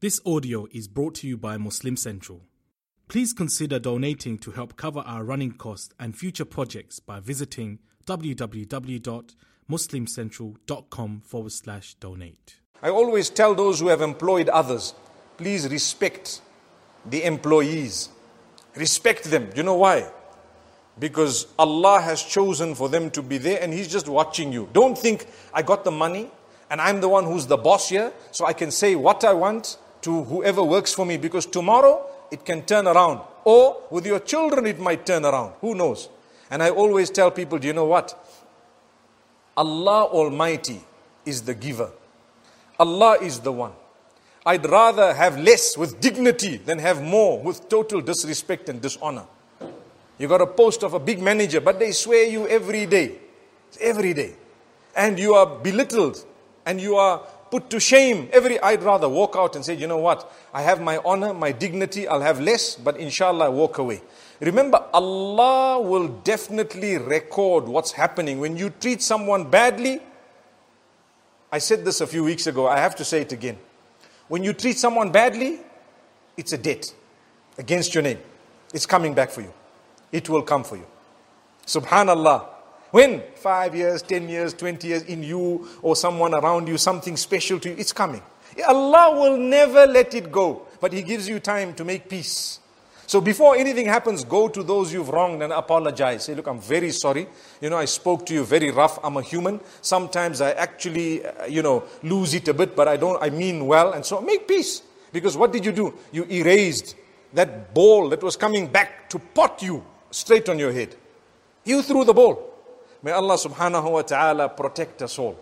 This audio is brought to you by Muslim Central. Please consider donating to help cover our running costs and future projects by visiting www.muslimcentral.com forward slash donate. I always tell those who have employed others, please respect the employees. Respect them. Do you know why? Because Allah has chosen for them to be there and He's just watching you. Don't think, I got the money and I'm the one who's the boss here, so I can say what I want to whoever works for me because tomorrow it can turn around. Or with your children, it might turn around. Who knows? And I always tell people, do you know what? Allah Almighty is the giver. Allah is the one. I'd rather have less with dignity than have more with total disrespect and dishonor. You got a post of a big manager, but they swear you every day. Every day. And you are belittled and you are put to shame. Every I'd rather walk out and say, you know what? I have my honor, my dignity, I'll have less, but inshallah I walk away. Remember, Allah will definitely record what's happening. When you treat someone badly, I said this a few weeks ago, I have to say it again. When you treat someone badly, it's a debt against your name. It's coming back for you. It will come for you. Subhanallah. When? Five years, ten years, twenty years in you or someone around you, something special to you, it's coming. Allah will never let it go, but He gives you time to make peace. So before anything happens, go to those you've wronged and apologize. Say, look, I'm very sorry. You know, I spoke to you very rough. I'm a human. Sometimes I actually, uh, you know, lose it a bit, but I don't, I mean well. And so make peace. Because what did you do? You erased that ball that was coming back to pot you straight on your head. You threw the ball. May Allah subhanahu wa ta'ala protect us all.